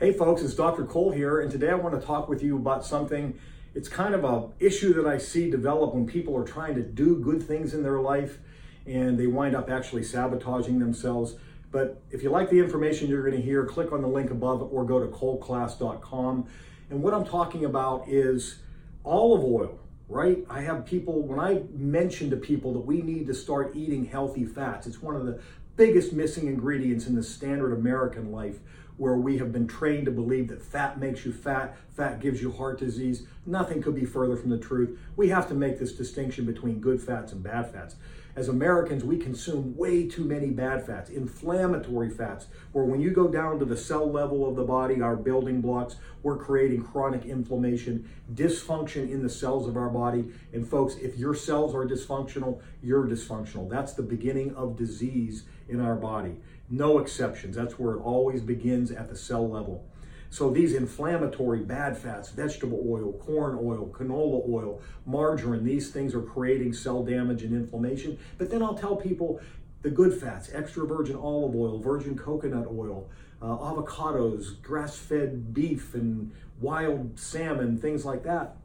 Hey folks, it's Dr. Cole here, and today I want to talk with you about something. It's kind of a issue that I see develop when people are trying to do good things in their life and they wind up actually sabotaging themselves. But if you like the information you're going to hear, click on the link above or go to coleclass.com. And what I'm talking about is olive oil, right? I have people, when I mention to people that we need to start eating healthy fats, it's one of the biggest missing ingredients in the standard American life where we have been trained to believe that fat makes you fat, fat gives you heart disease. Nothing could be further from the truth. We have to make this distinction between good fats and bad fats. As Americans, we consume way too many bad fats, inflammatory fats, where when you go down to the cell level of the body, our building blocks, we're creating chronic inflammation, dysfunction in the cells of our body. And folks, if your cells are dysfunctional, you're dysfunctional. That's the beginning of disease in our body. No exceptions. That's where it always begins at the cell level. So these inflammatory bad fats, vegetable oil, corn oil, canola oil, margarine, these things are creating cell damage and inflammation. But then I'll tell people the good fats, extra virgin olive oil, virgin coconut oil, uh, avocados, grass-fed beef and wild salmon, things like that.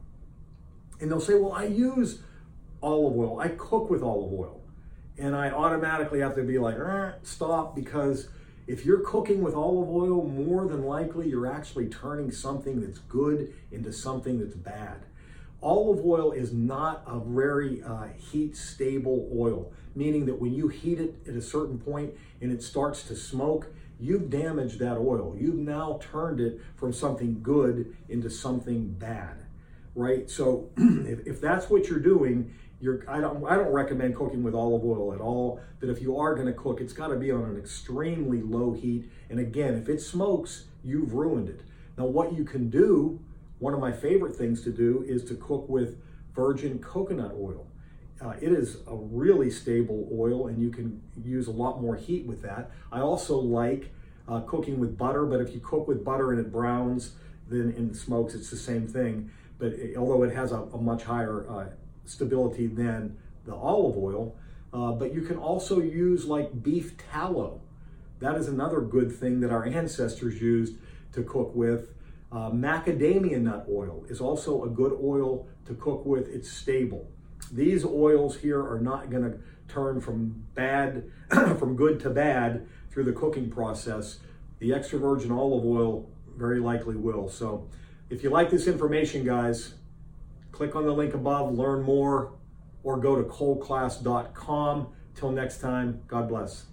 And they'll say, well, I use olive oil. I cook with olive oil and I automatically have to be like, eh, stop, because if you're cooking with olive oil, more than likely you're actually turning something that's good into something that's bad. Olive oil is not a very uh, heat stable oil, meaning that when you heat it at a certain point and it starts to smoke, you've damaged that oil. You've now turned it from something good into something bad, right? So if, if that's what you're doing, you're, I don't I don't recommend cooking with olive oil at all. That if you are going to cook, it's got to be on an extremely low heat. And again, if it smokes, you've ruined it. Now, what you can do, one of my favorite things to do, is to cook with virgin coconut oil. Uh, it is a really stable oil, and you can use a lot more heat with that. I also like uh, cooking with butter, but if you cook with butter and it browns, then in smokes, it's the same thing. But it, although it has a, a much higher uh, stability than the olive oil. Uh, but you can also use like beef tallow. That is another good thing that our ancestors used to cook with. Uh, macadamia nut oil is also a good oil to cook with. It's stable. These oils here are not going to turn from bad, from good to bad through the cooking process. The extra virgin olive oil very likely will. So, if you like this information, guys, Click on the link above, learn more, or go to coleclass.com. Till next time, God bless.